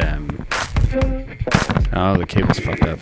BFF.FM. Oh, the cable's fucked up.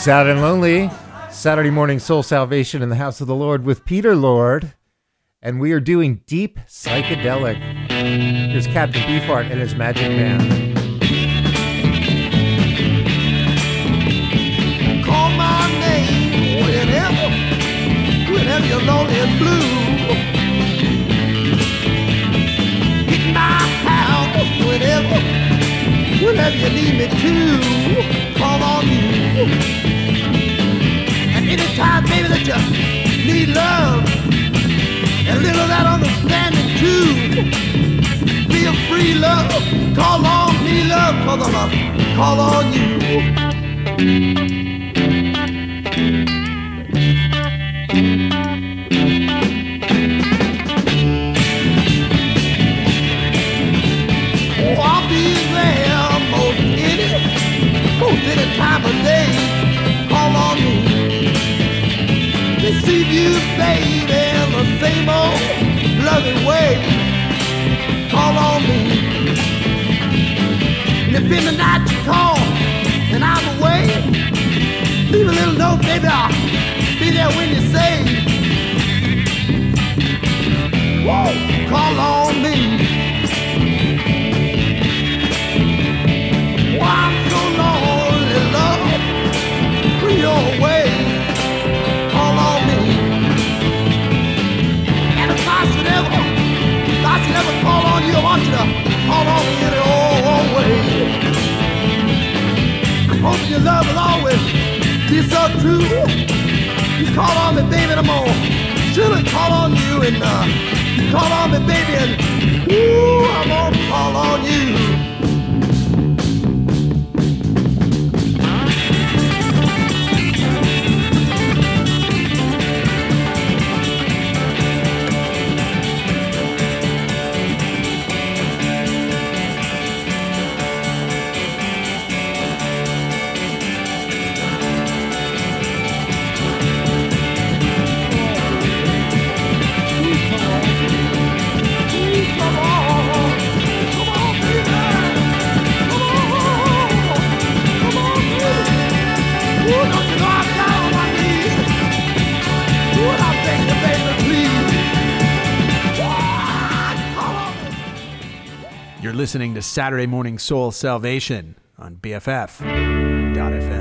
Sad and Lonely, Saturday morning soul salvation in the house of the Lord with Peter Lord. And we are doing deep psychedelic. Here's Captain Beefheart and his magic band. Call my name whenever, whenever you're lonely and blue. Hit my house whenever, whenever you need me to. Call on you. And anytime, baby, that you need love, and a little that understanding too. Feel free, love. Call on me, love, cause I'm a call on you. Baby. Be there when you say, Whoa, be so true. You call on me, baby, and I'm gonna surely call on you, and uh, you call on me, baby, and ooh, I'm gonna call on you. Listening to Saturday Morning Soul Salvation on BFF.FM.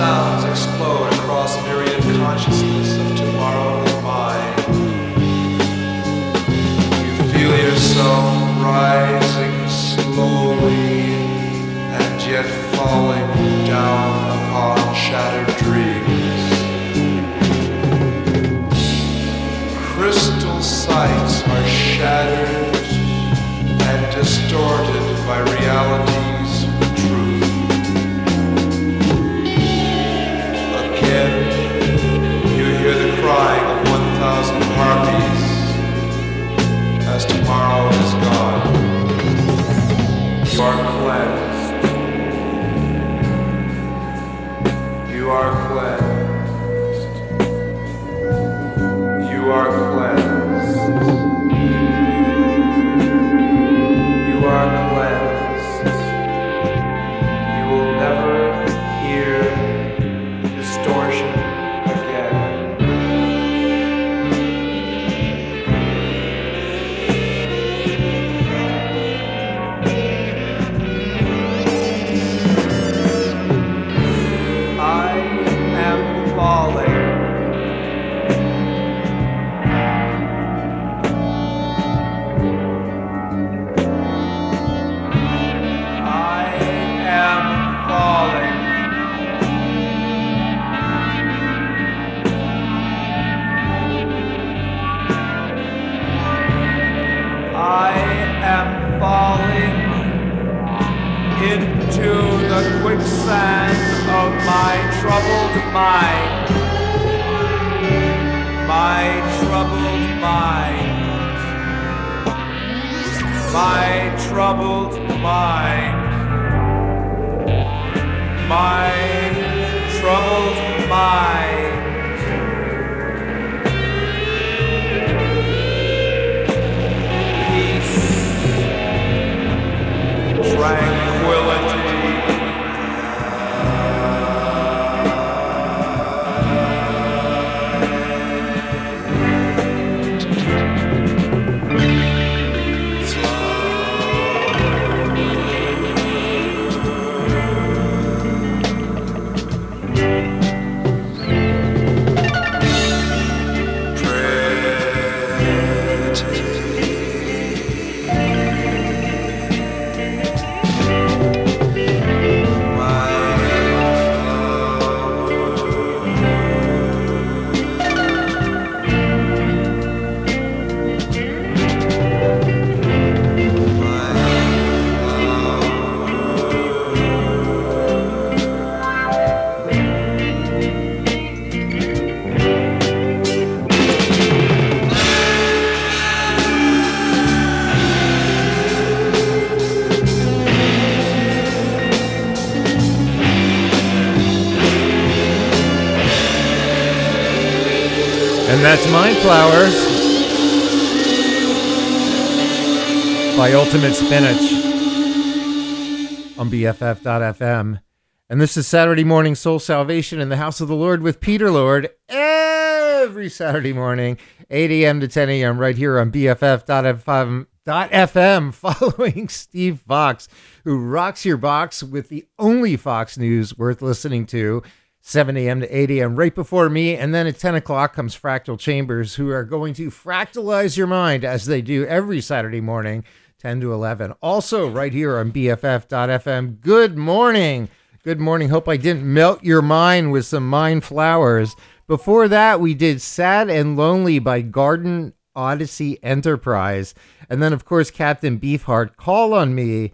explode across myriad consciousness of tomorrow in mind. You feel yourself rising slowly and yet falling down upon shattered dreams. Crystal sights are shattered and distorted by reality's of 1,000 harpies as tomorrow is gone. You are cleansed. You are cleansed. You are cleansed. Mind. My troubled mind. My troubled mind. My troubled mind. Peace. Tranquility. That's Mind Flowers by Ultimate Spinach on BFF.FM. And this is Saturday Morning Soul Salvation in the House of the Lord with Peter Lord every Saturday morning, 8 a.m. to 10 a.m. right here on BFF.FM. FM following Steve Fox, who rocks your box with the only Fox News worth listening to. 7 a.m. to 8 a.m. right before me. And then at 10 o'clock comes Fractal Chambers, who are going to fractalize your mind as they do every Saturday morning, 10 to 11. Also, right here on BFF.FM. Good morning. Good morning. Hope I didn't melt your mind with some mind flowers. Before that, we did Sad and Lonely by Garden Odyssey Enterprise. And then, of course, Captain Beefheart, Call on Me,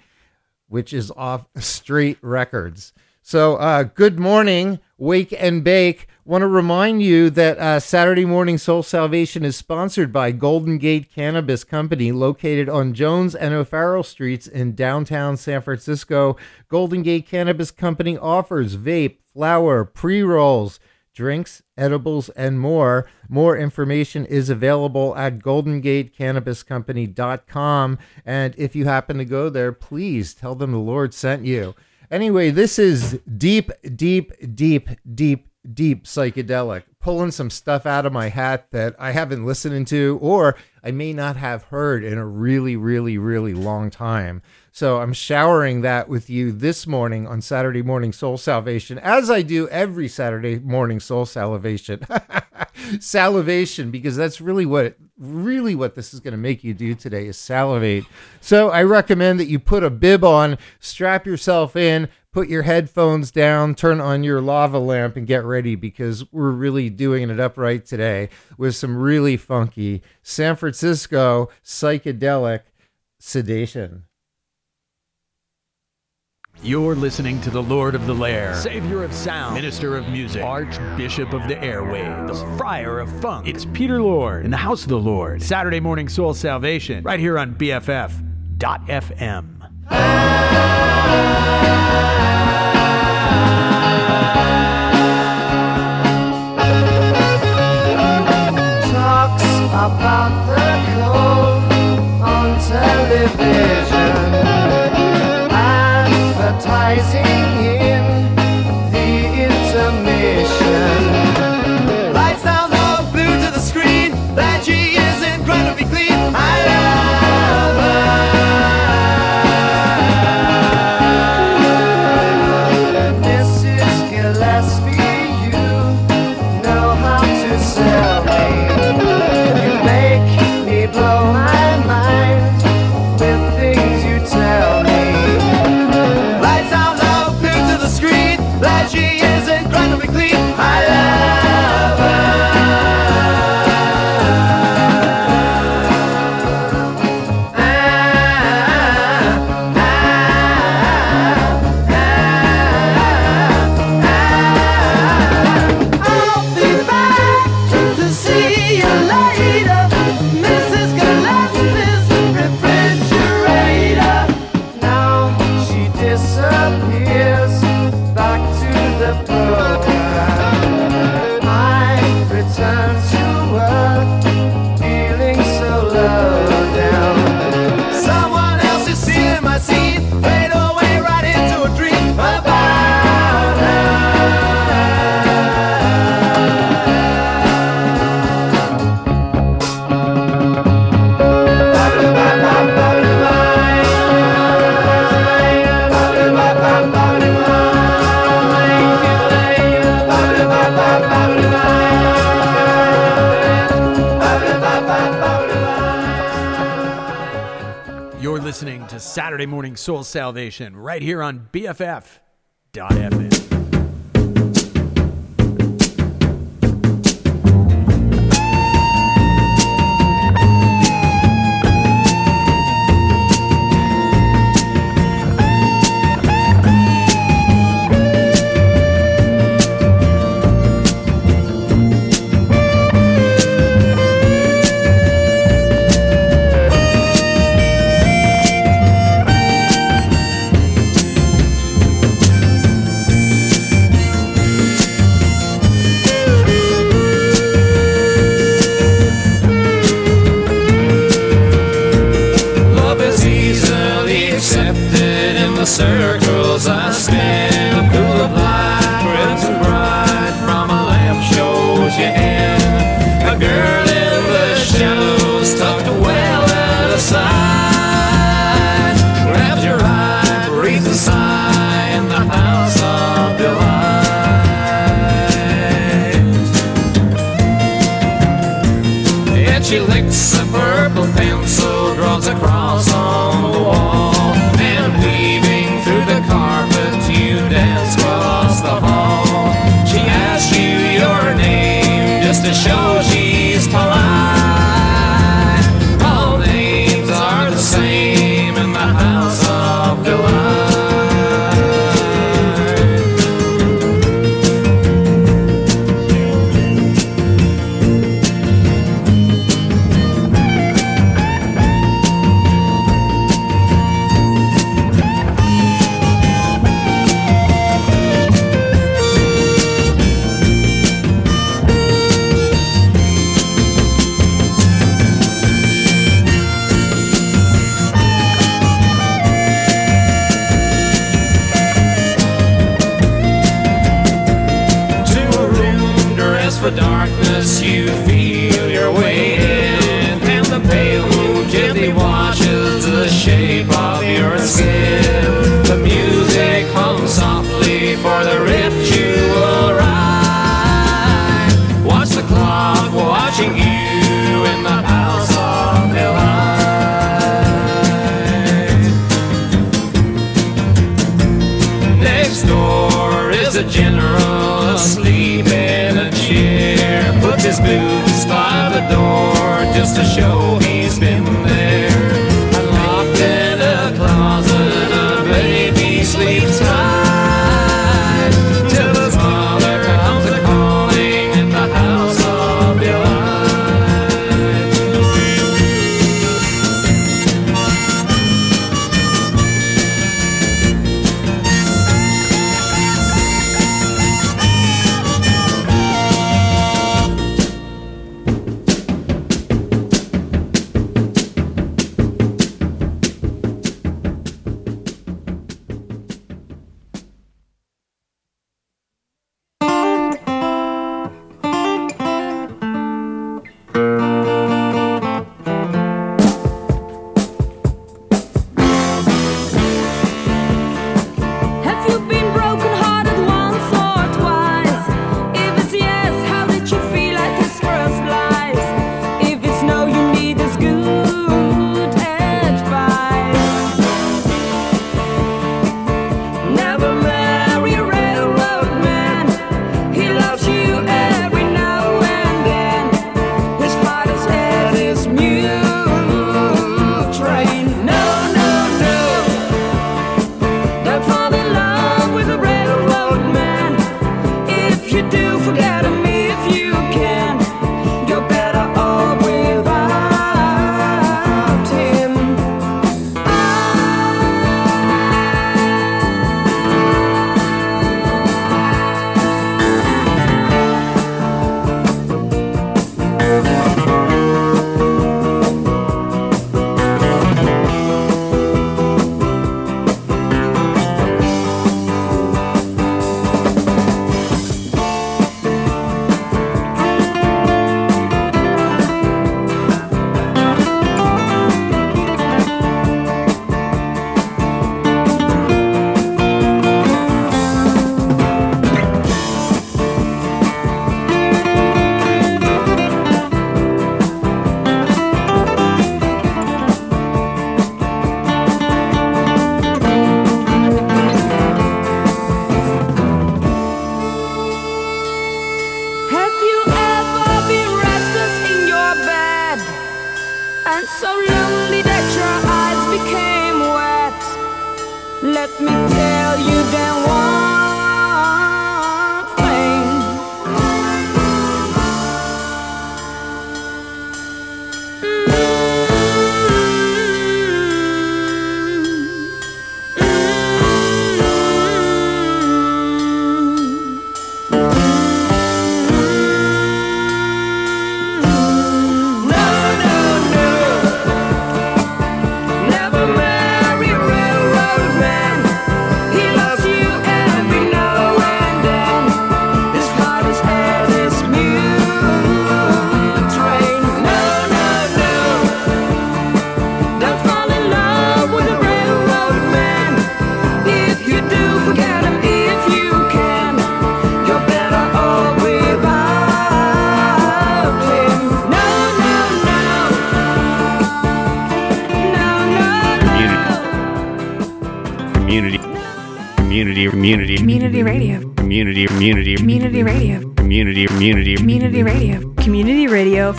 which is off Straight Records. So, uh, good morning, Wake and Bake. Want to remind you that uh, Saturday Morning Soul Salvation is sponsored by Golden Gate Cannabis Company, located on Jones and O'Farrell Streets in downtown San Francisco. Golden Gate Cannabis Company offers vape, flower, pre rolls, drinks, edibles, and more. More information is available at goldengatecannabiscompany.com. And if you happen to go there, please tell them the Lord sent you. Anyway, this is deep, deep, deep, deep, deep psychedelic. Pulling some stuff out of my hat that I haven't listened to or I may not have heard in a really, really, really long time. So I'm showering that with you this morning on Saturday morning soul salvation, as I do every Saturday morning soul salivation. salivation, because that's really what really what this is going to make you do today is salivate. So I recommend that you put a bib on, strap yourself in, put your headphones down, turn on your lava lamp, and get ready because we're really doing it upright today with some really funky San Francisco psychedelic sedation. You're listening to the Lord of the Lair, Savior of Sound, Minister of Music, Archbishop of the Airwaves, the Friar of Funk. It's Peter Lord in the House of the Lord. Saturday morning soul salvation, right here on BFF.FM. talks about the cold on television, advertising Saturday morning soul salvation, right here on BFF.FM.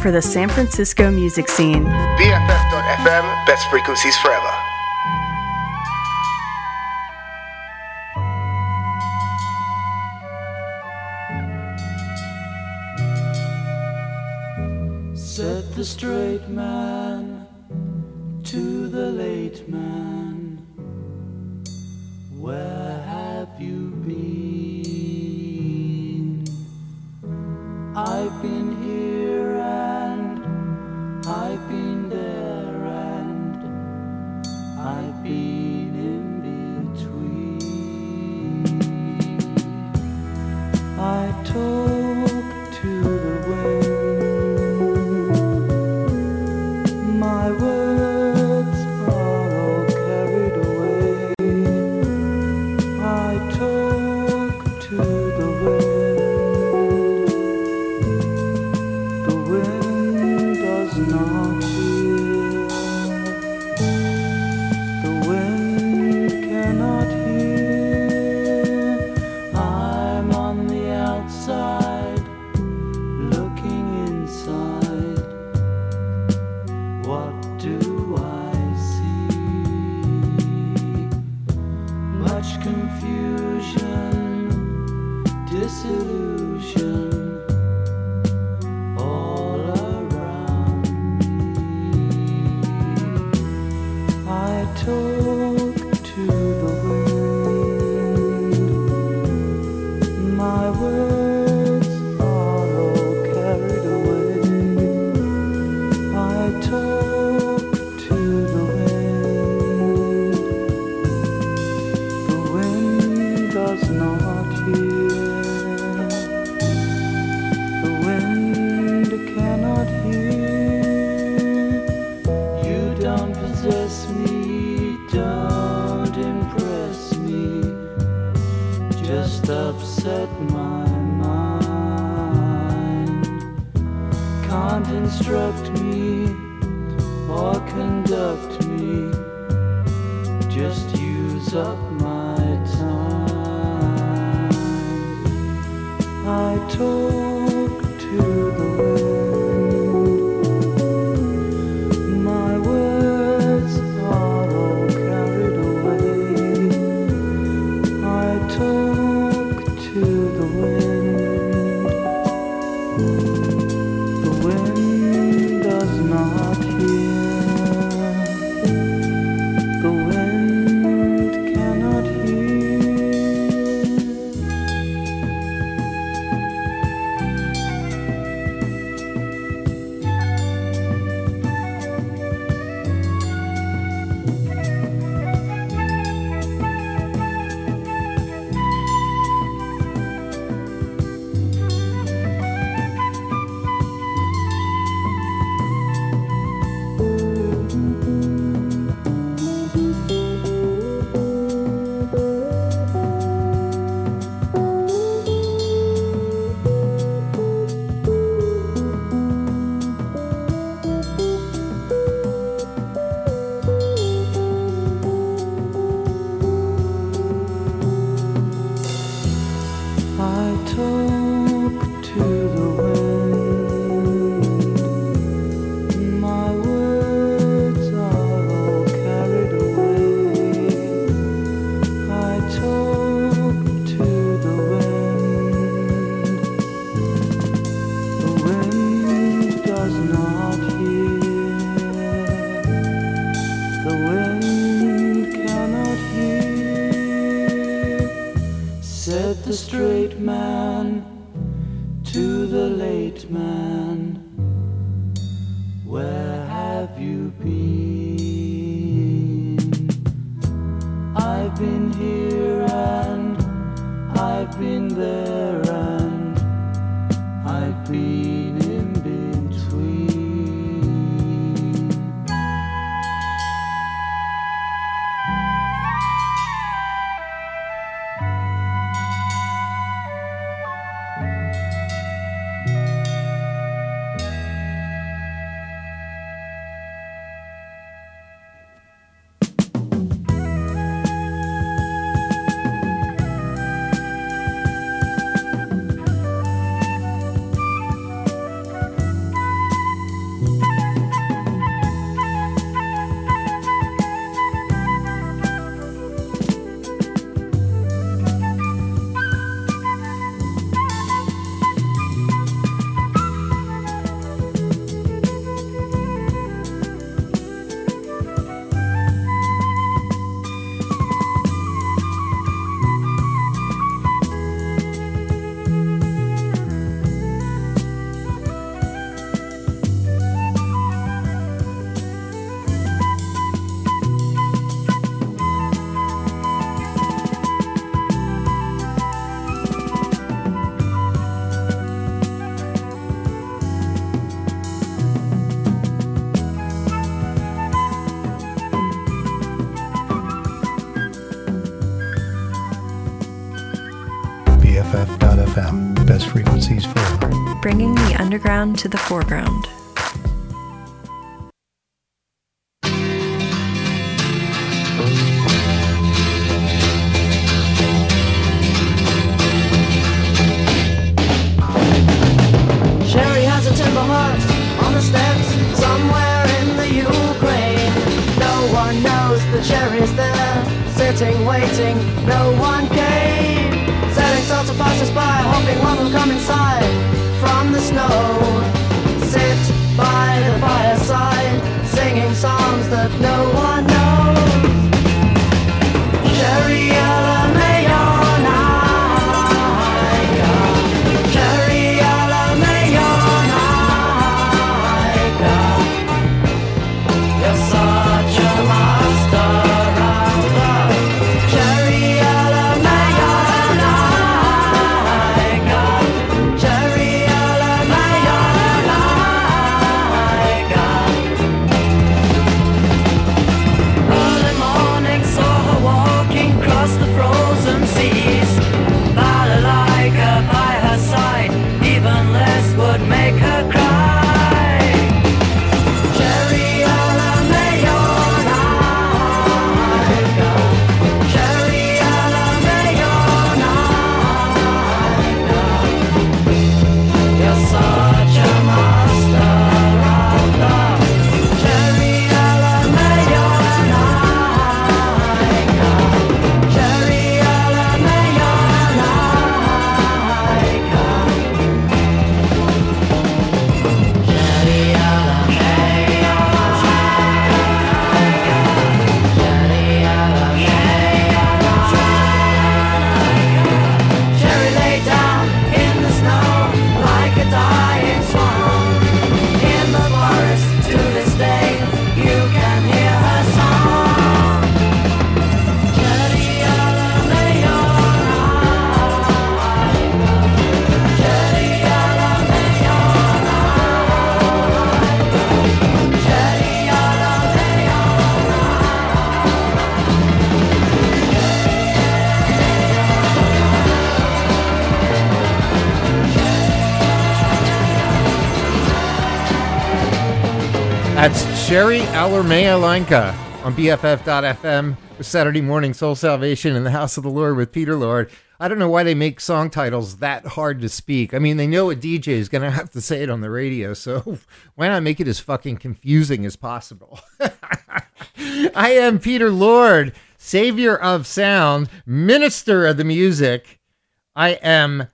for the San Francisco music scene. BFF.FM, best frequencies forever. Set the straight man. Underground to the foreground. That's Cherie Alarmea on BFF.FM with Saturday Morning Soul Salvation in the House of the Lord with Peter Lord. I don't know why they make song titles that hard to speak. I mean, they know a DJ is going to have to say it on the radio, so why not make it as fucking confusing as possible? I am Peter Lord, Savior of Sound, Minister of the Music. I am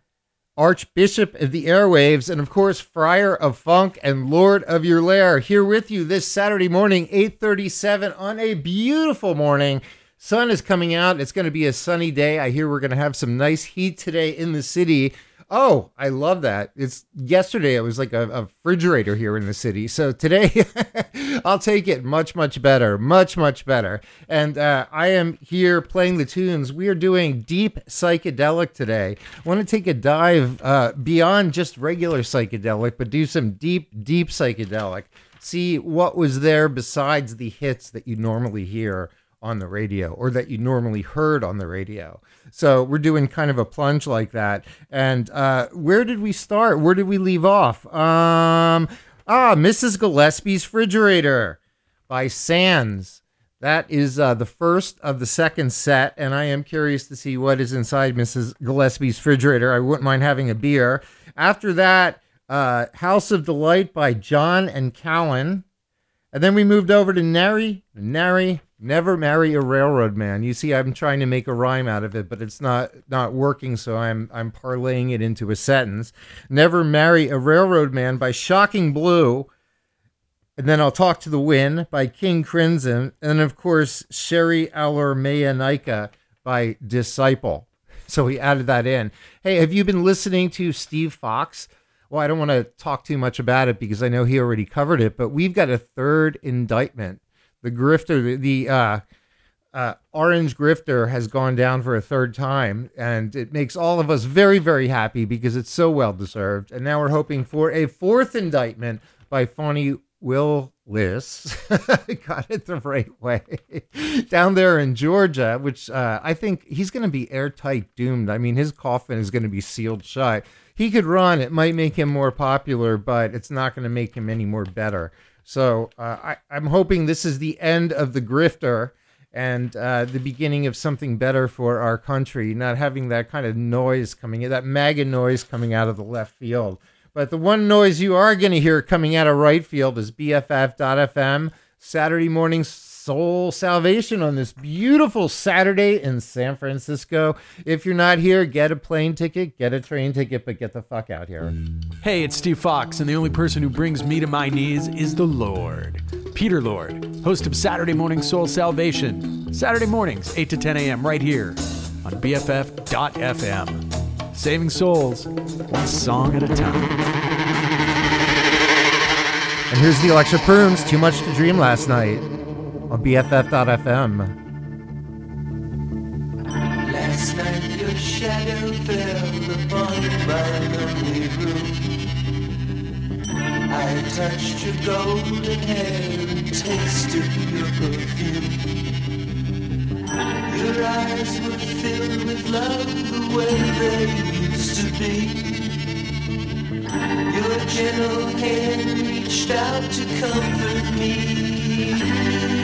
Archbishop of the Airwaves, and of course, Friar of Funk and Lord of Your Lair, here with you this Saturday morning, 8:37 on a beautiful morning. Sun is coming out. It's going to be a sunny day. I hear we're going to have some nice heat today in the city. Oh, I love that. It's yesterday. It was like a, a refrigerator here in the city. So today, I'll take it much, much better, much, much better. And uh, I am here playing the tunes. We are doing deep psychedelic today. I want to take a dive uh, beyond just regular psychedelic, but do some deep, deep psychedelic. See what was there besides the hits that you normally hear on the radio or that you normally heard on the radio. So we're doing kind of a plunge like that. And uh, where did we start? Where did we leave off? Um, ah, Mrs. Gillespie's Refrigerator by Sands. That is uh, the first of the second set, and I am curious to see what is inside Mrs. Gillespie's refrigerator. I wouldn't mind having a beer. After that, uh, House of Delight by John and Callan. And then we moved over to Nary, Nary, Never Marry a Railroad Man. You see, I'm trying to make a rhyme out of it, but it's not not working, so I'm I'm parlaying it into a sentence. Never Marry a Railroad Man by Shocking Blue. And then I'll Talk to the Wind by King Crimson. And of course, Cherie Alarmeanica by Disciple. So we added that in. Hey, have you been listening to Steve Fox? Well, I don't want to talk too much about it because I know he already covered it, but we've got a third indictment. The grifter, the, the uh, uh, orange grifter has gone down for a third time, and it makes all of us very, very happy because it's so well deserved. And now we're hoping for a fourth indictment by Fani Willis. Got it the right way. Down there in Georgia, which uh, I think he's going to be airtight doomed. I mean, his coffin is going to be sealed shut. He could run. It might make him more popular, but it's not going to make him any more better. So uh, I, I'm hoping this is the end of the grifter and uh, the beginning of something better for our country, not having that kind of noise coming in, that MAGA noise coming out of the left field. But the one noise you are going to hear coming out of right field is BFF.FM, Saturday morning Soul Salvation on this beautiful Saturday in San Francisco. If you're not here, get a plane ticket, get a train ticket, but get the fuck out here. Hey, it's Steve Fox, and the only person who brings me to my knees is the Lord. Peter Lord, host of Saturday Morning Soul Salvation. Saturday mornings, 8 to 10 a.m., right here on BFF.FM. Saving souls, one song at a time. And here's the Electric Prunes, Too Much to Dream Last Night on BFF.FM. Last night your shadow fell upon my lonely room. I touched your golden hair and tasted your perfume. Your eyes were filled with love the way they used to be. Your gentle hand reached out to comfort me.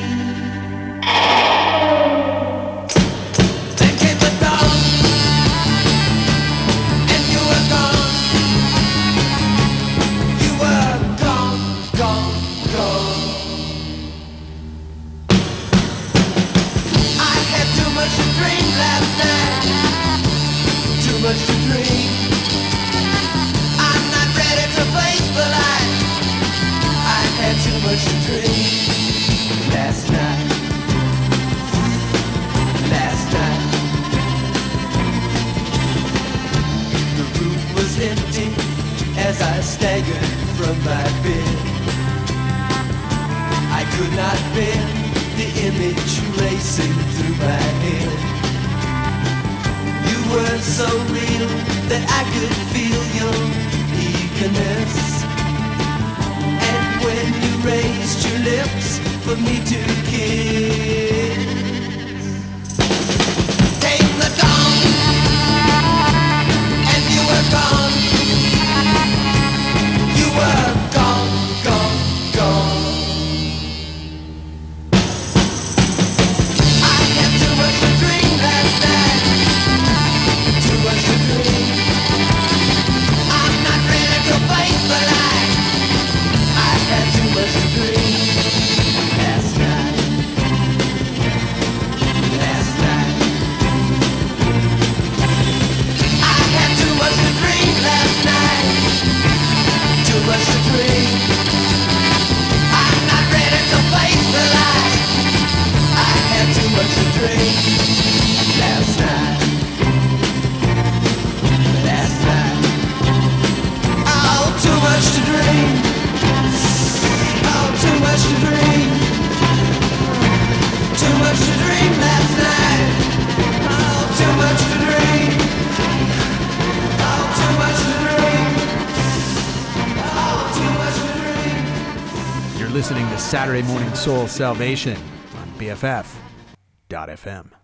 Saturday Morning Soul Salvation on BFF.FM.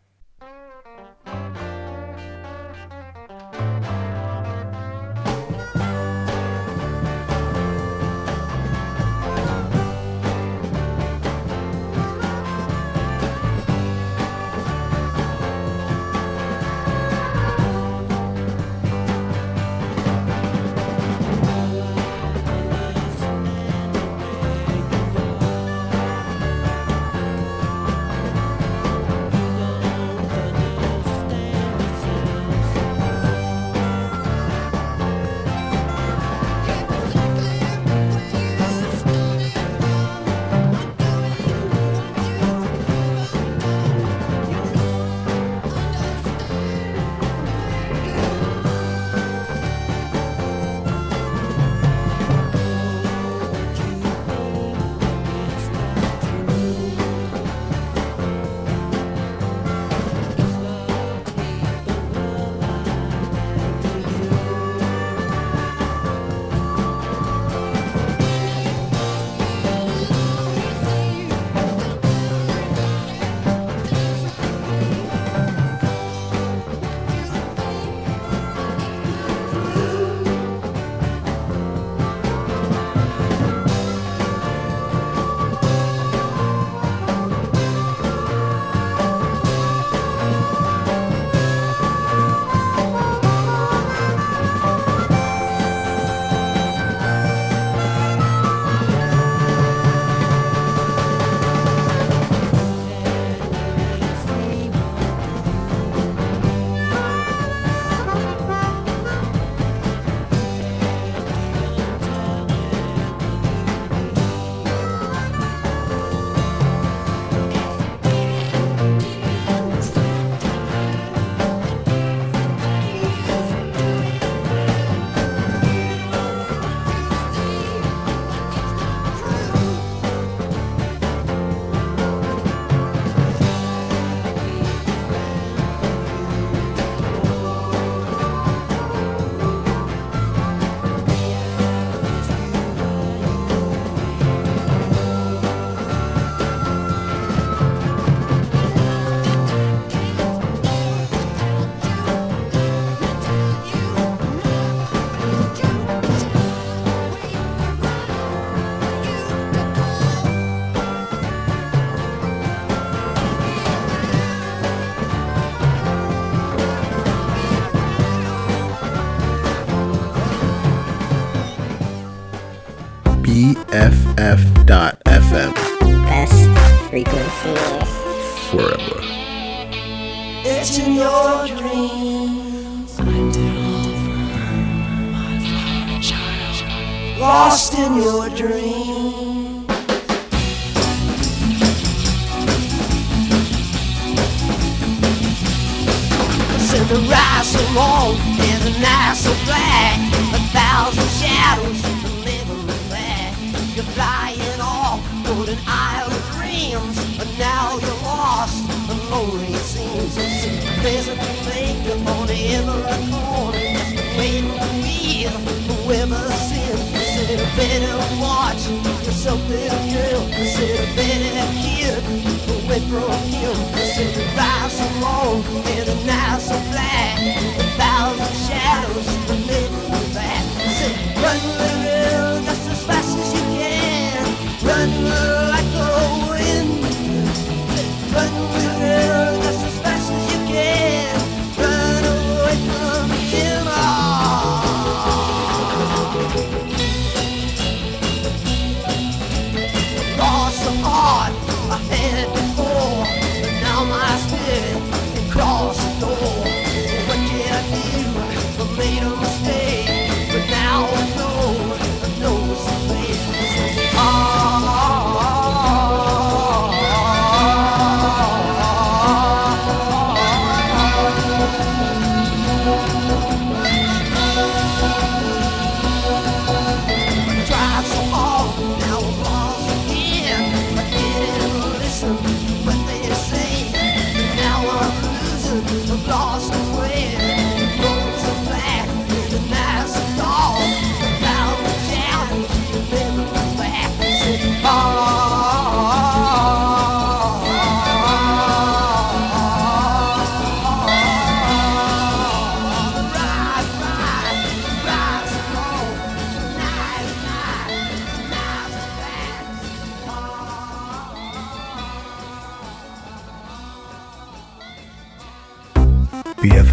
BFF.FM. Best frequencies. Forever. It's in your dreams. I deliver my final charge. Lost in your dreams. Send the rise so long and the night so black. A thousand shadows living back. You're flying off on an isle of dreams, and now you're lost and lonely it seems. There's a maker on every corner, just waiting to feel whoever sins. Said a better watch yourself, little girl. Said a better kid away from him. The rise so long and the night so black. A thousand shadows living back. Said run, little girl,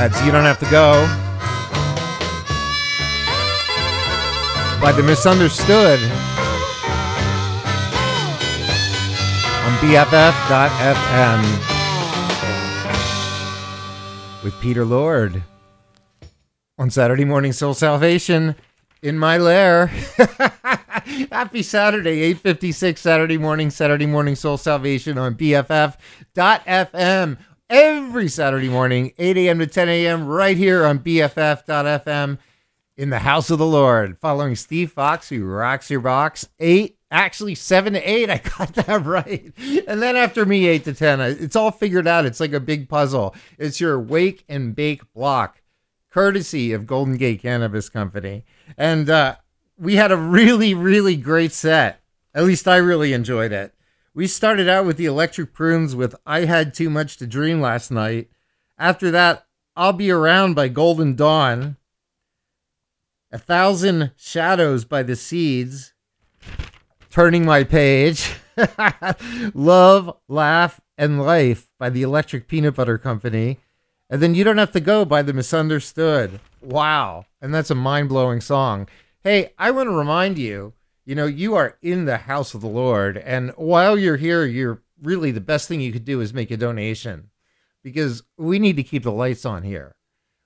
That's You Don't Have to Go. By the Misunderstood. On BFF.FM. With Peter Lord. On Saturday morning, Soul Salvation in my lair. Happy Saturday, 856 Saturday morning, Saturday morning Soul Salvation on BFF.FM. Every Saturday morning, 8 a.m. to 10 a.m. right here on BFF.FM in the house of the Lord. Following Steve Fox, who rocks your box. Eight, actually seven to eight. I got that right. And then after me, eight to 10. It's all figured out. It's like a big puzzle. It's your wake and bake block, courtesy of Golden Gate Cannabis Company. And uh, we had a really, really great set. At least I really enjoyed it. We started out with the Electric Prunes with I Had Too Much to Dream last night. After that, I'll Be Around by Golden Dawn. A Thousand Shadows by The Seeds. Turning My Page. Love, Laugh, and Life by the Electric Peanut Butter Company. And then You Don't Have to Go by The Misunderstood. Wow. And that's a mind blowing song. Hey, I want to remind you, you know, you are in the house of the Lord. And while you're here, you're really the best thing you could do is make a donation because we need to keep the lights on here.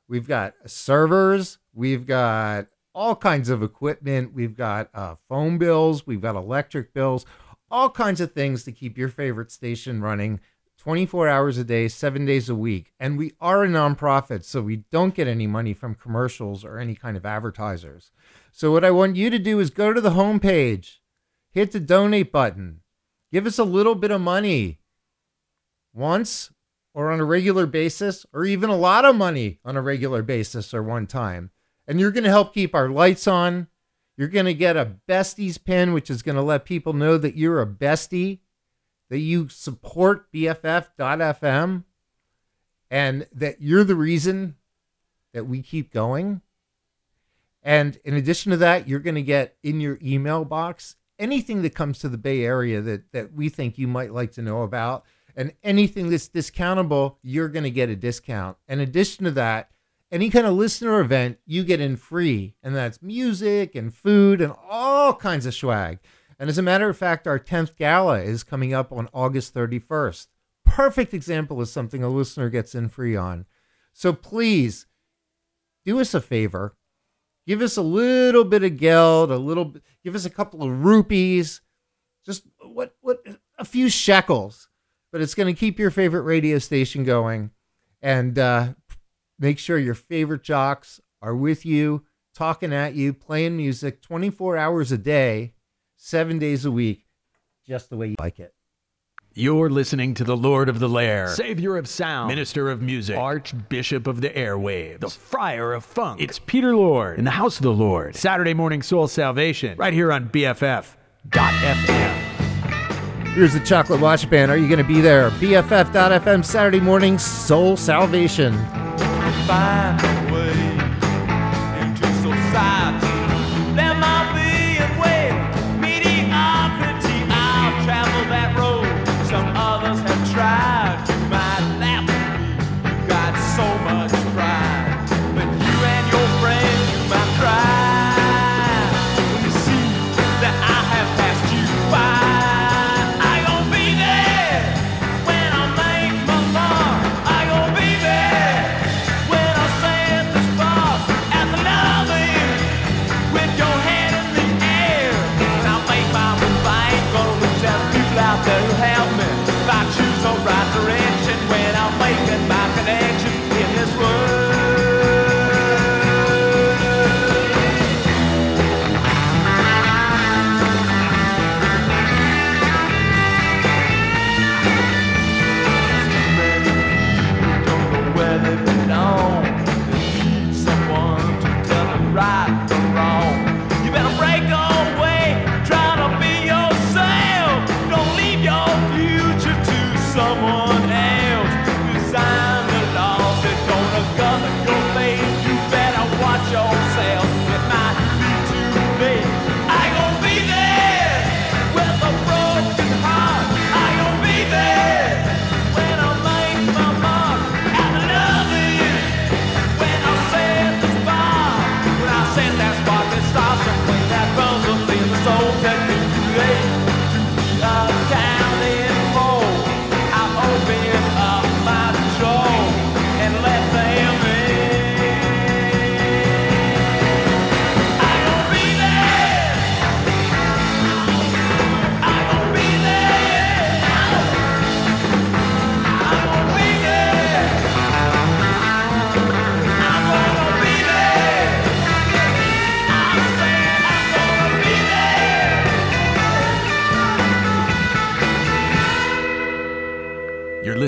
We've got servers, we've got all kinds of equipment, we've got uh, phone bills, we've got electric bills, all kinds of things to keep your favorite station running 24 hours a day, seven days a week. And we are a nonprofit, so we don't get any money from commercials or any kind of advertisers. So, what I want you to do is go to the homepage, hit the donate button, give us a little bit of money once or on a regular basis, or even a lot of money on a regular basis or one time. And you're going to help keep our lights on. You're going to get a besties pin, which is going to let people know that you're a bestie, that you support BFF.FM, and that you're the reason that we keep going. And in addition to that, you're going to get in your email box anything that comes to the Bay Area that, that we think you might like to know about. And anything that's discountable, you're going to get a discount. In addition to that, any kind of listener event, you get in free. And that's music and food and all kinds of swag. And as a matter of fact, our 10th gala is coming up on August 31st. Perfect example of something a listener gets in free on. So please do us a favor give us a little bit of geld, a little give us a couple of rupees, just what what a few shekels, but it's going to keep your favorite radio station going, and uh, make sure your favorite jocks are with you, talking at you, playing music, twenty four hours a day, seven days a week, just the way you like it. You're listening to the Lord of the Lair, Savior of Sound, Minister of Music, Archbishop of the Airwaves, the Friar of Funk. It's Peter Lord in the House of the Lord. Saturday morning soul salvation, right here on BFF.FM. Here's the Chocolate Watch Band. Are you going to be there? BFF.FM Saturday morning Soul Salvation. find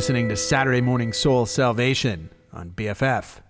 listening to Saturday Morning Soul Salvation on BFF.FM.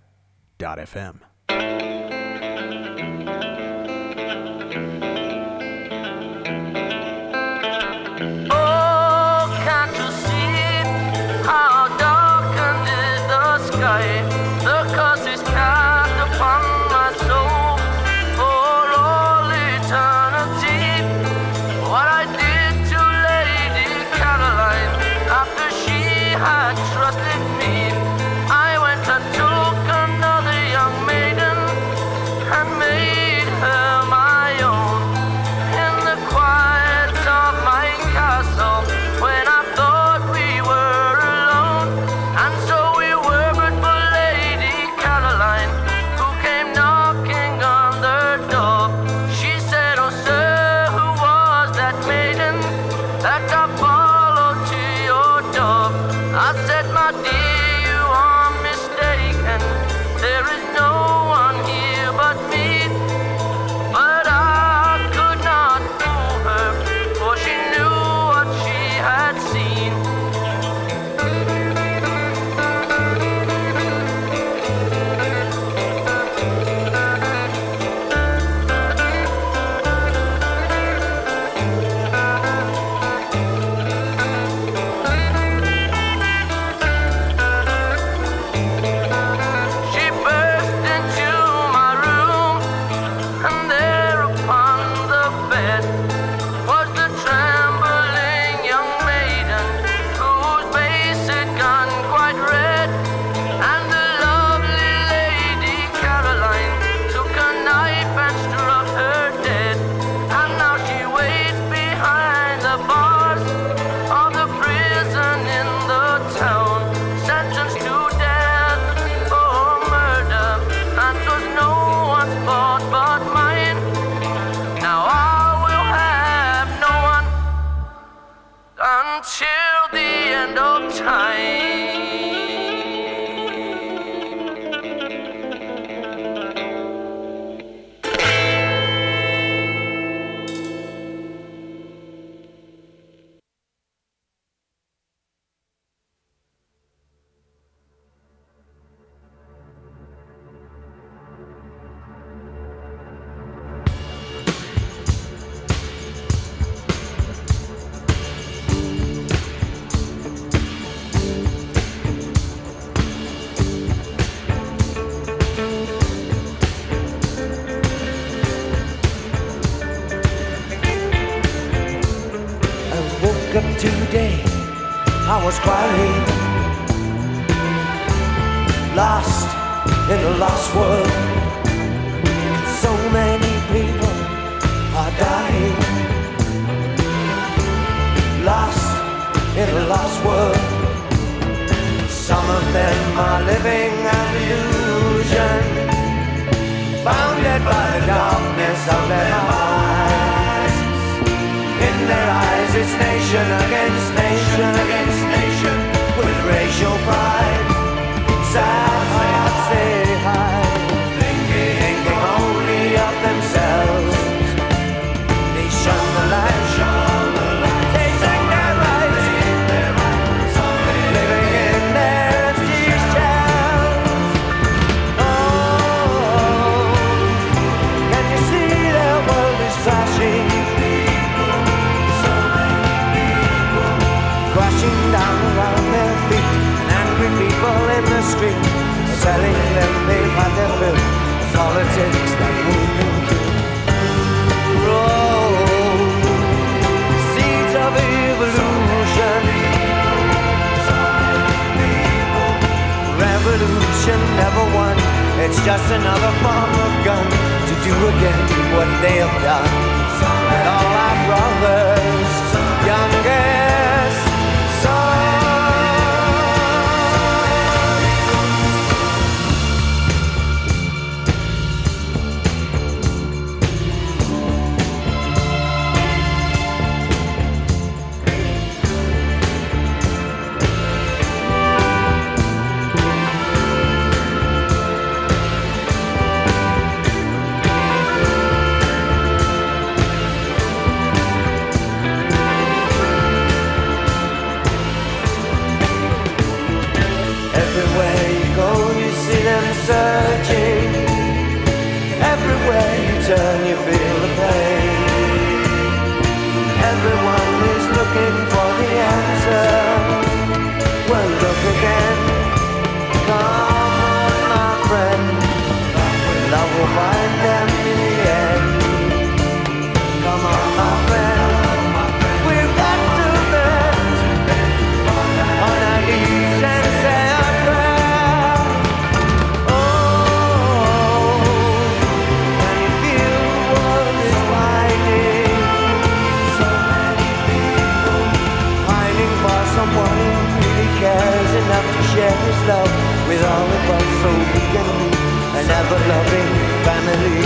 an ever-loving family.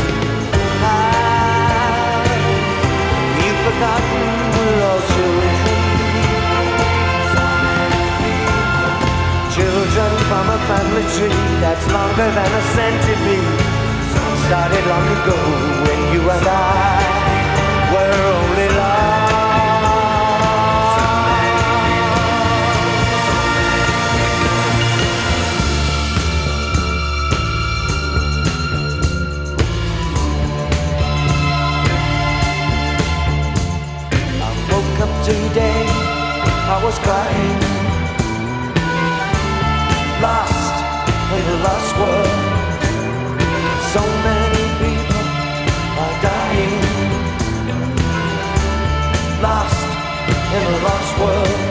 Have you forgotten we're all children? Children from a family tree that's longer than a century. Started long ago when you and I today, I was crying, lost in a lost world. So many people are dying, lost in a lost world.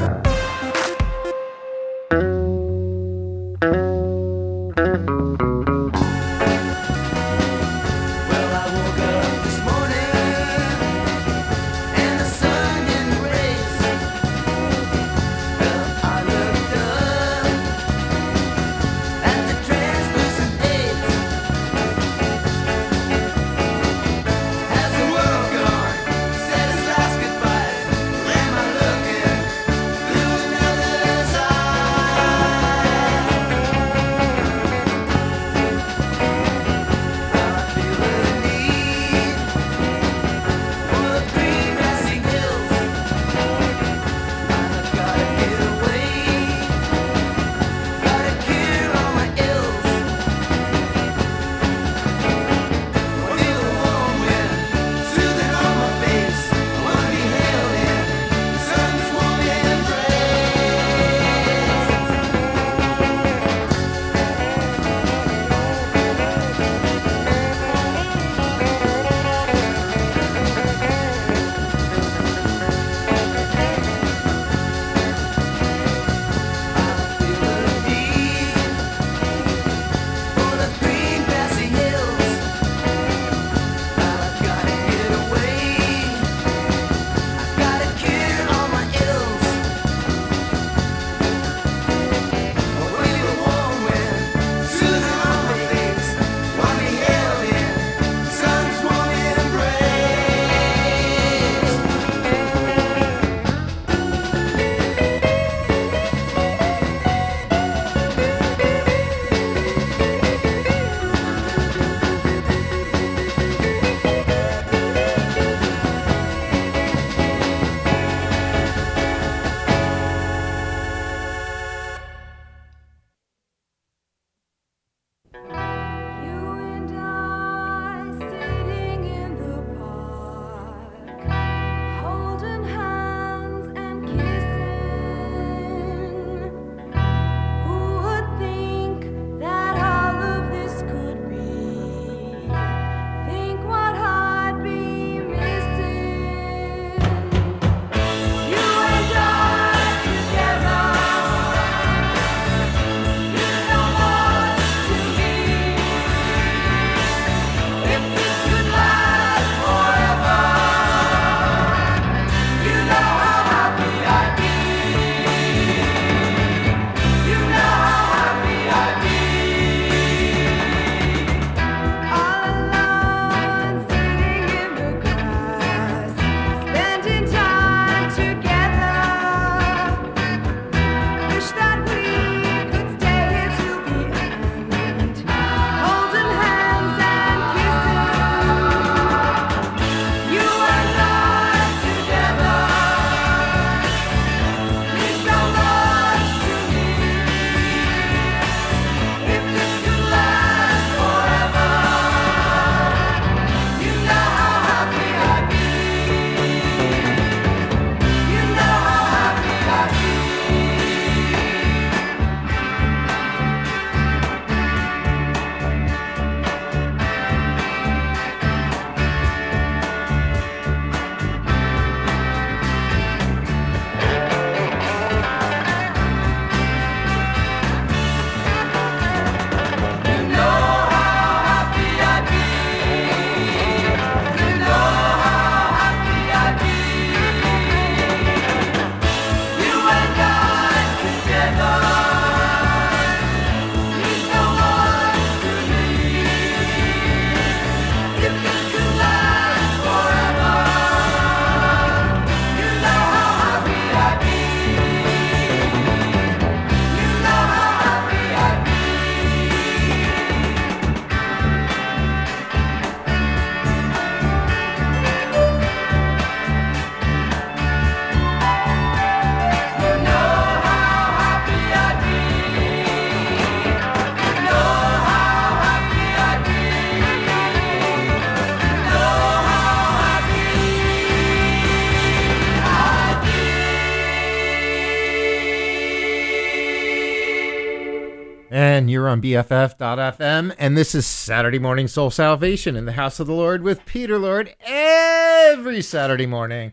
on BFF.FM. And this is Saturday Morning Soul Salvation in the House of the Lord with Peter Lord every Saturday morning,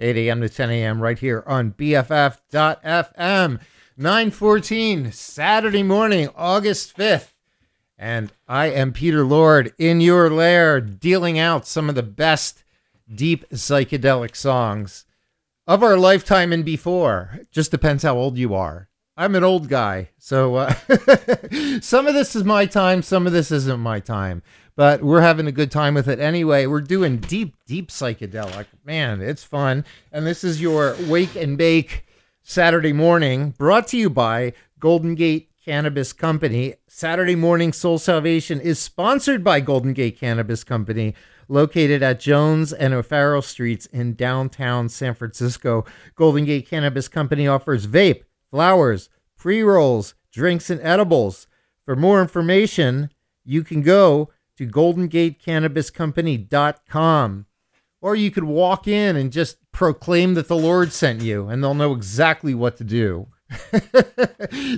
8 a.m. to 10 a.m. right here on BFF.FM. 914, Saturday morning, August 5th. And I am Peter Lord in your lair, dealing out some of the best deep psychedelic songs of our lifetime and before. Just depends how old you are. I'm an old guy, so uh, some of this is my time, some of this isn't my time, but we're having a good time with it anyway. We're doing deep, deep psychedelic. Man, it's fun. And this is your Wake and Bake Saturday morning, brought to you by Golden Gate Cannabis Company. Saturday Morning Soul Salvation is sponsored by Golden Gate Cannabis Company, located at Jones and O'Farrell Streets in downtown San Francisco. Golden Gate Cannabis Company offers vape, flowers, pre rolls, drinks, and edibles. For more information, you can go to goldengatecannabiscompany.com or you could walk in and just proclaim that the Lord sent you and they'll know exactly what to do.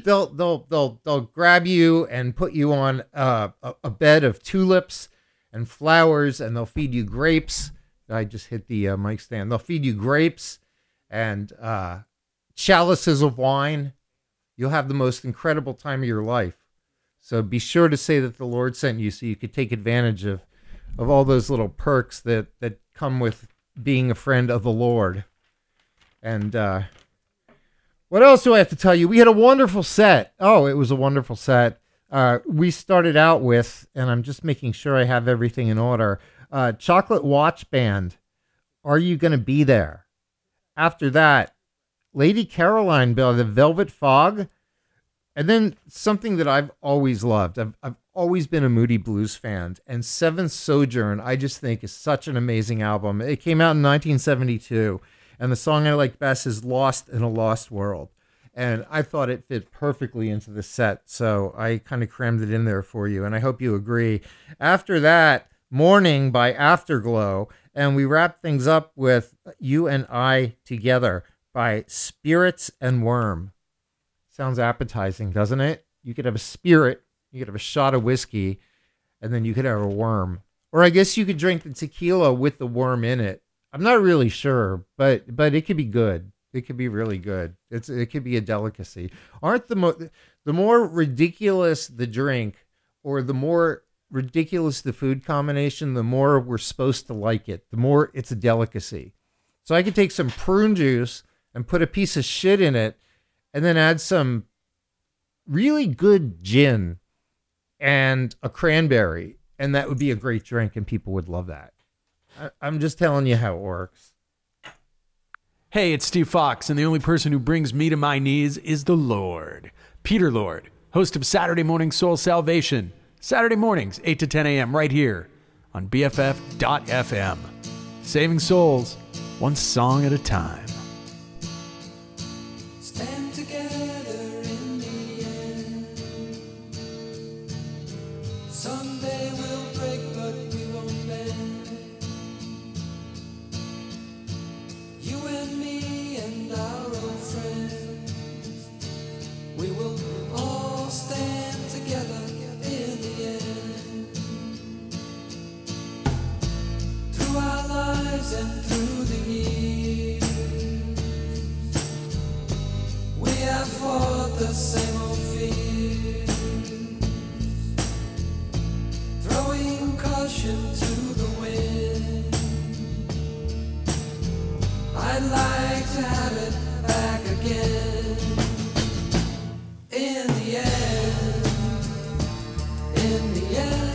they'll they'll they'll they'll grab you and put you on a, a bed of tulips and flowers and they'll feed you grapes. I just hit the uh, mic stand. They'll feed you grapes and uh, chalices of wine. You'll have the most incredible time of your life. So be sure to say that the Lord sent you so you could take advantage of of all those little perks that that come with being a friend of the Lord. And uh what else do I have to tell you? We had a wonderful set. Oh, it was a wonderful set. Uh, we started out with, and I'm just making sure I have everything in order. Uh, Chocolate Watch Band. Are you going to be there? After that, Lady Caroline by the Velvet Fog. And then something that I've always loved. I've, I've always been a Moody Blues fan. And Seventh Sojourn, I just think, is such an amazing album. It came out in 1972. And the song I like best is Lost in a Lost World. And I thought it fit perfectly into the set. So I kind of crammed it in there for you. And I hope you agree. After that, Morning by Afterglow. And we wrap things up with You and I Together by Spirits and Worm. Sounds appetizing, doesn't it? You could have a spirit, you could have a shot of whiskey, and then you could have a worm. Or I guess you could drink the tequila with the worm in it. I'm not really sure, but but it could be good. It could be really good. It's it could be a delicacy. Aren't the mo- the more ridiculous the drink, or the more ridiculous the food combination, the more we're supposed to like it. The more it's a delicacy. So I could take some prune juice and put a piece of shit in it, and then add some really good gin and a cranberry, and that would be a great drink, and people would love that. I, I'm just telling you how it works. Hey, it's Steve Fox, and the only person who brings me to my knees is the Lord. Peter Lord, host of Saturday Morning Soul Salvation. Saturday mornings, 8 to 10 a.m., right here on BFF.FM. Saving souls, one song at a time. In the end,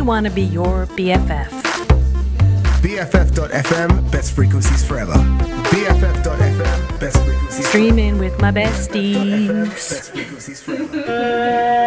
We want to be your BFF. BFF.FM, best frequencies forever. BFF.FM, best frequencies Streaming with my besties. Best frequencies forever.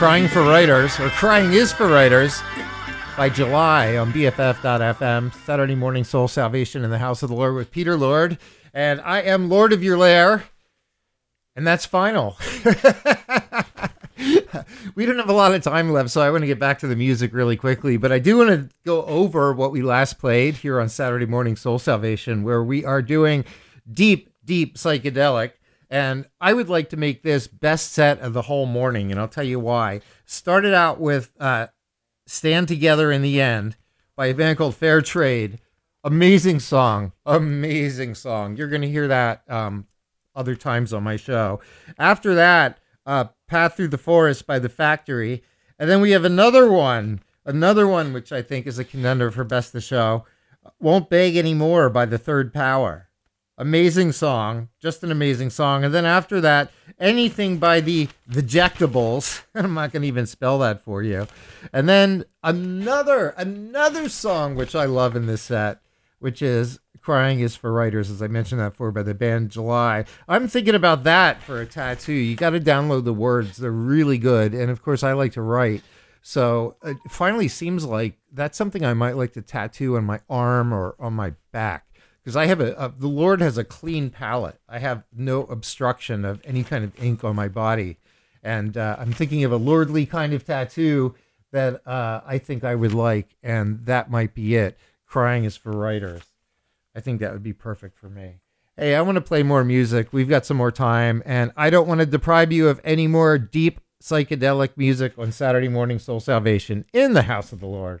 Crying for Writers, or Crying is for Writers, by July on BFF.FM. Saturday morning soul salvation in the house of the Lord with Peter Lord. And I am Lord of your lair. And that's final. we don't have a lot of time left, so I want to get back to the music really quickly. But I do want to go over what we last played here on Saturday Morning Soul Salvation, where we are doing deep, deep psychedelic. And I would like to make this best set of the whole morning, and I'll tell you why. Started out with uh, Stand Together in the End by a band called Fair Trade. Amazing song. Amazing song. You're going to hear that um, other times on my show. After that, uh, Path Through the Forest by The Factory. And then we have another one, another one which I think is a contender for Best of Show. Won't Beg Anymore by The Third Power. Amazing song, just an amazing song. And then after that, anything by the Vejtables. I'm not going to even spell that for you. And then another, another song which I love in this set, which is Crying is for Writers, as I mentioned that for by the band July. I'm thinking about that for a tattoo. You got to download the words, they're really good. And of course, I like to write. So it finally seems like that's something I might like to tattoo on my arm or on my back because I have a, a the Lord has a clean palate. I have no obstruction of any kind of ink on my body, and uh, I'm thinking of a lordly kind of tattoo that uh, I think I would like, and that might be it. Crying is for writers. I think that would be perfect for me. Hey, I want to play more music. We've got some more time, and I don't want to deprive you of any more deep psychedelic music on Saturday morning Soul Salvation in the house of the Lord.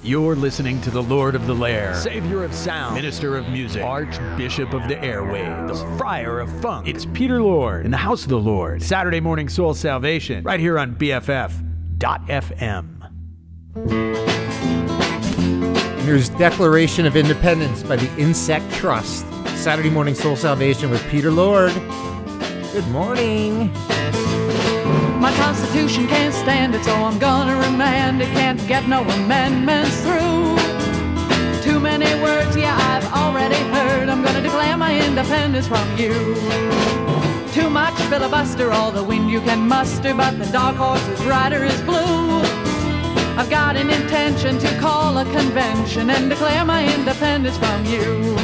You're listening to the Lord of the Lair, Savior of Sound, Minister of Music, Archbishop of the Airwaves, Friar of Funk. It's Peter Lord in the House of the Lord. Saturday morning soul salvation, right here on BFF.FM. Here's Declaration of Independence by the Insect Trust. Saturday morning soul salvation with Peter Lord. Good morning. My constitution can't stand it, so I'm gonna remand it. Can't get no amendments through. Too many words, yeah, I've already heard. I'm gonna declare my independence from you. Too much filibuster, all the wind you can muster, but the dark horse's rider is blue. I've got an intention to call a convention and declare my independence from you.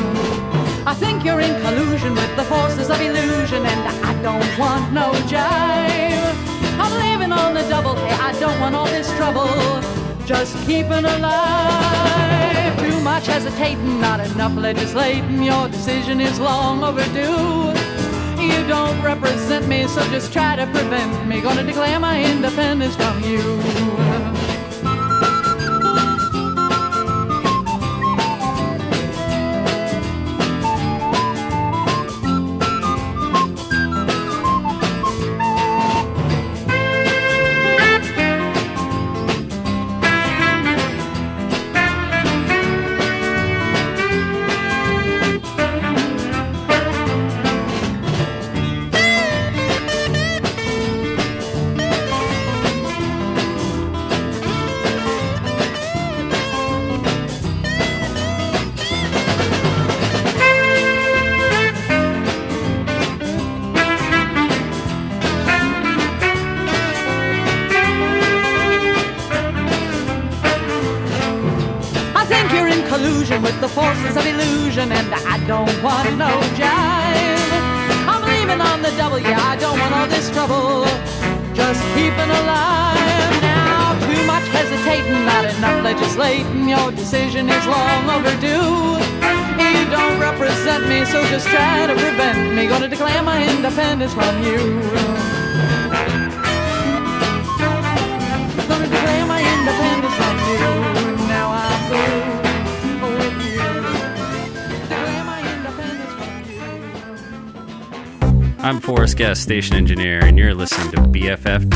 I think you're in collusion with the forces of illusion, and I don't want no jive living on the double. Hey, I don't want all this trouble. Just keeping alive. Too much hesitating, not enough legislating. Your decision is long overdue. You don't represent me, so just try to prevent me. Gonna declare my independence from you. station engineer, and you're listening to BFF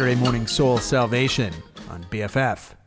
Saturday morning soul salvation on BFF.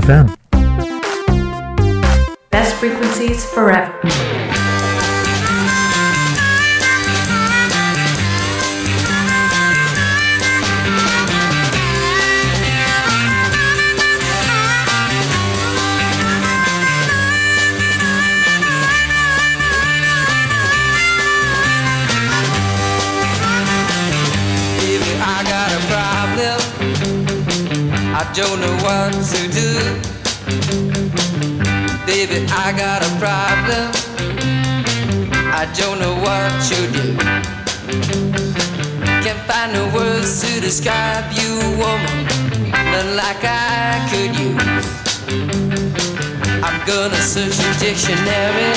FM. Best frequencies forever. I don't know what to do. problem. I don't know what to do. Can't find the words to describe you, woman. None like I could use. I'm gonna search the dictionary,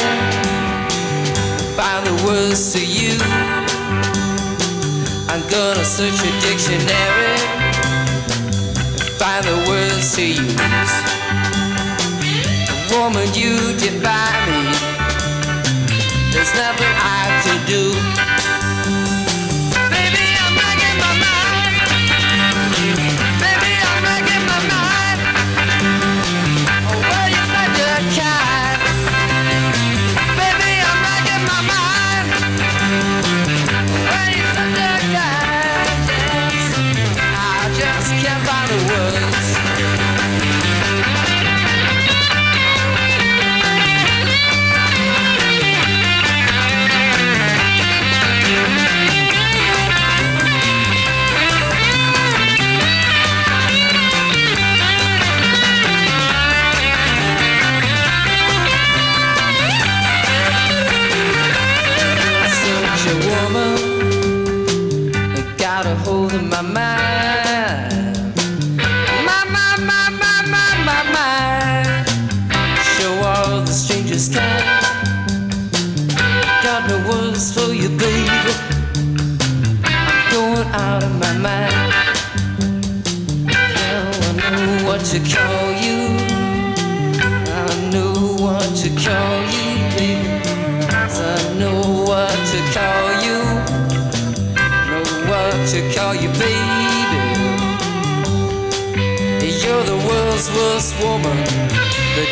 find the words to you. I'm gonna search the dictionary, find the words to use woman, you defy me. There's nothing I can do.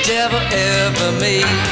devil ever made.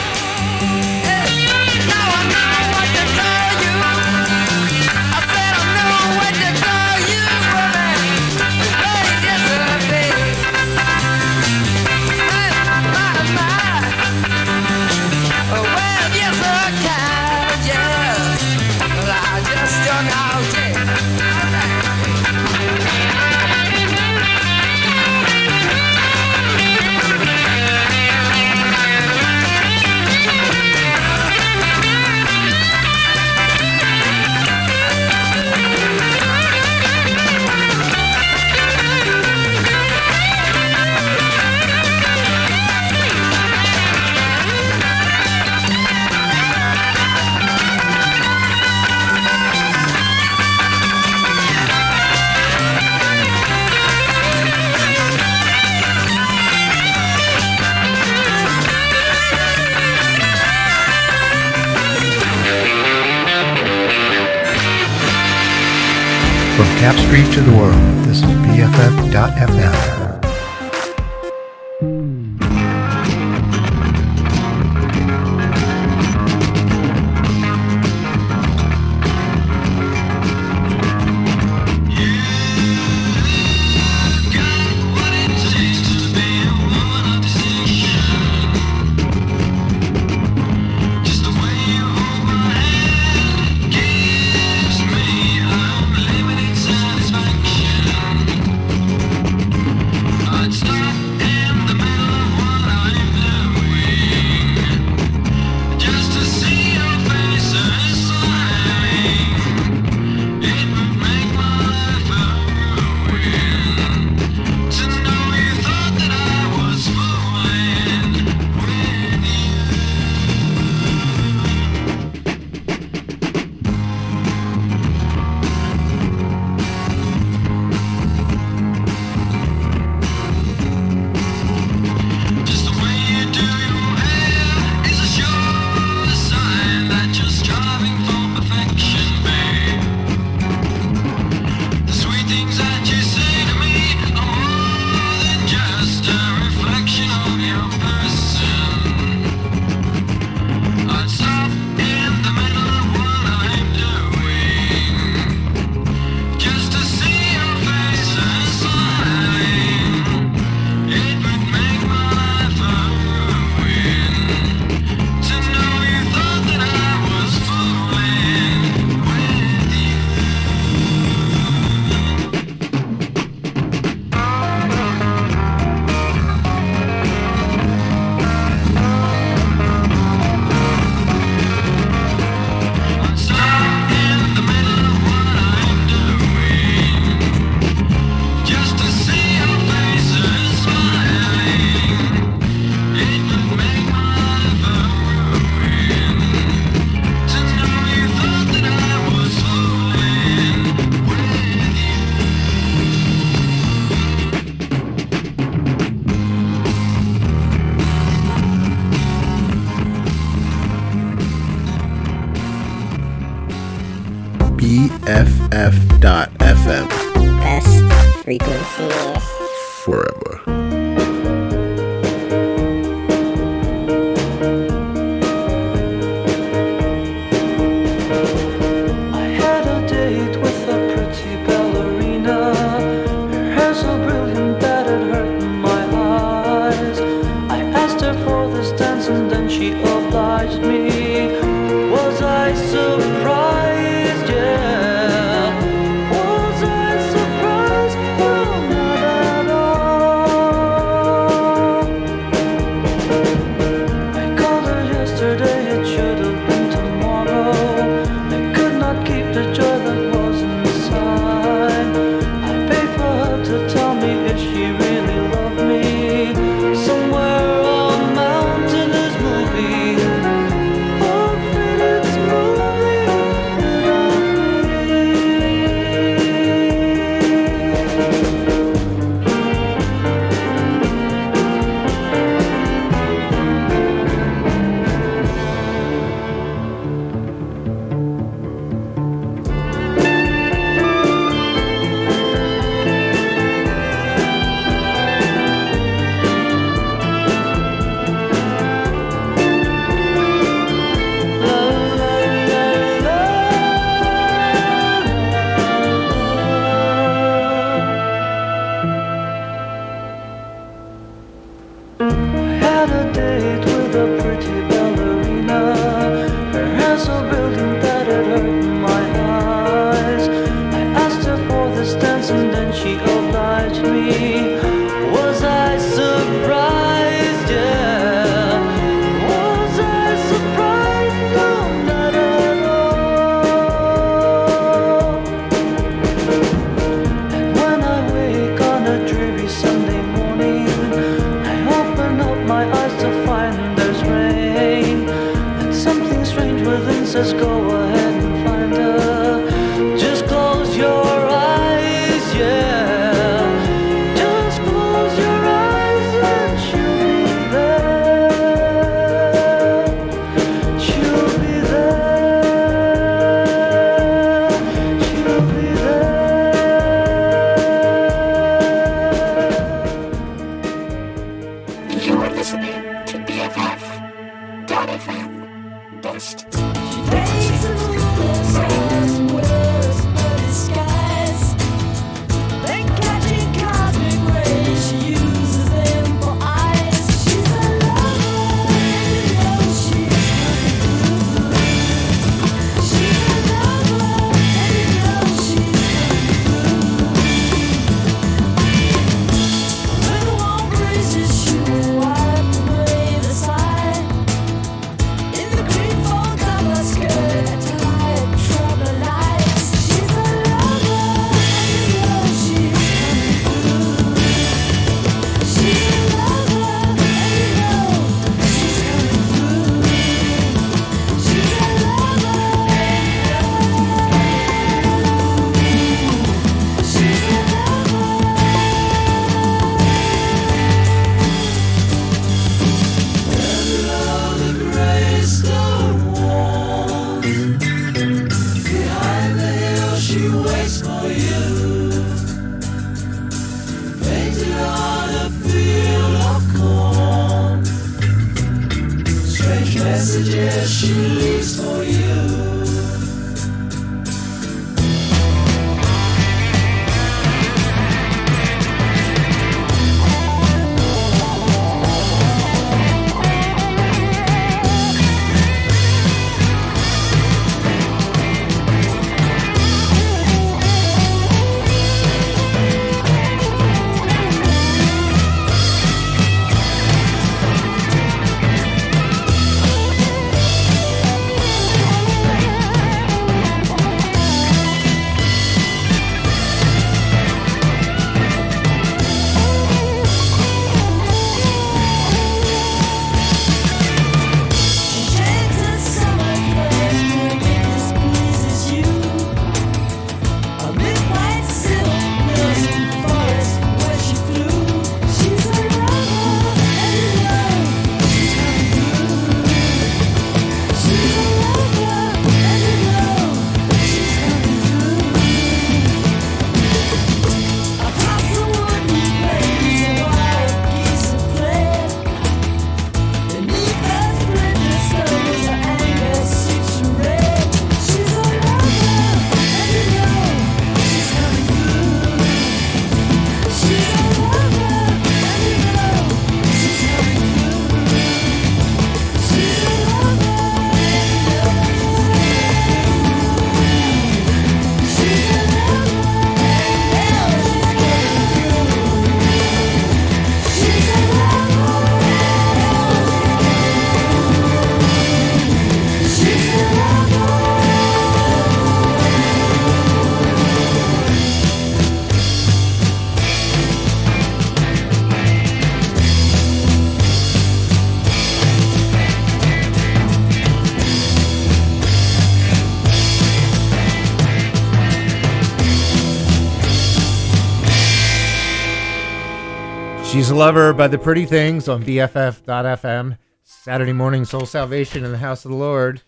Lover by the pretty things on BFF.FM. Saturday morning soul salvation in the house of the Lord.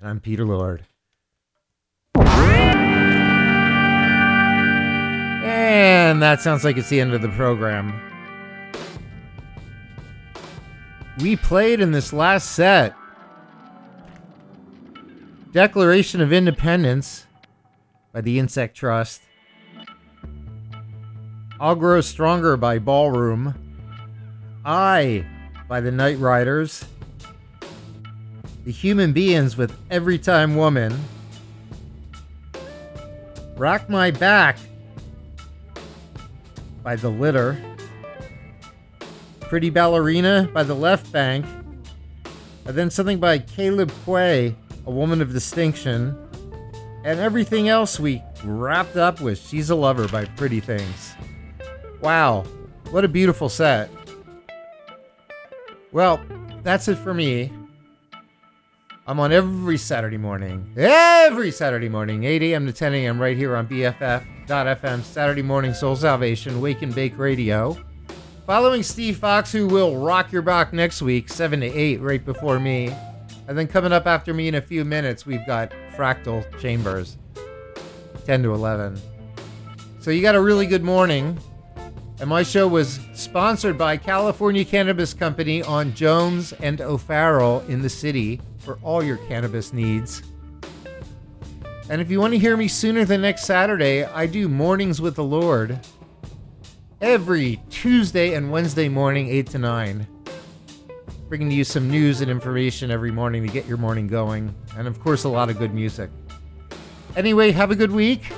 And I'm Peter Lord. And that sounds like it's the end of the program. We played in this last set Declaration of Independence by the Insect Trust. I'll Grow Stronger by Ballroom. I by the Night Riders. The Human Beinz with Every Time Woman. Rock My Back by The Litter. Pretty Ballerina by The Left Bank. And then something by Caleb Quaye, A Woman of Distinction. And everything else we wrapped up with She's a Lover by Pretty Things. Wow, what a beautiful set. Well, that's it for me. I'm on every Saturday morning, every Saturday morning, 8 a.m. to 10 a.m. right here on BFF.FM, Saturday Morning Soul Salvation, Wake and Bake Radio. Following Steve Fox, who will rock your back next week, 7 to 8, right before me. And then coming up after me in a few minutes, we've got Fractal Chambers, 10 to 11. So you got a really good morning. And my show was sponsored by California Cannabis Company on Jones and O'Farrell in the city for all your cannabis needs. And if you want to hear me sooner than next Saturday, I do Mornings with the Lord every Tuesday and Wednesday morning, 8 to 9. Bringing you some news and information every morning to get your morning going. And of course, a lot of good music. Anyway, have a good week.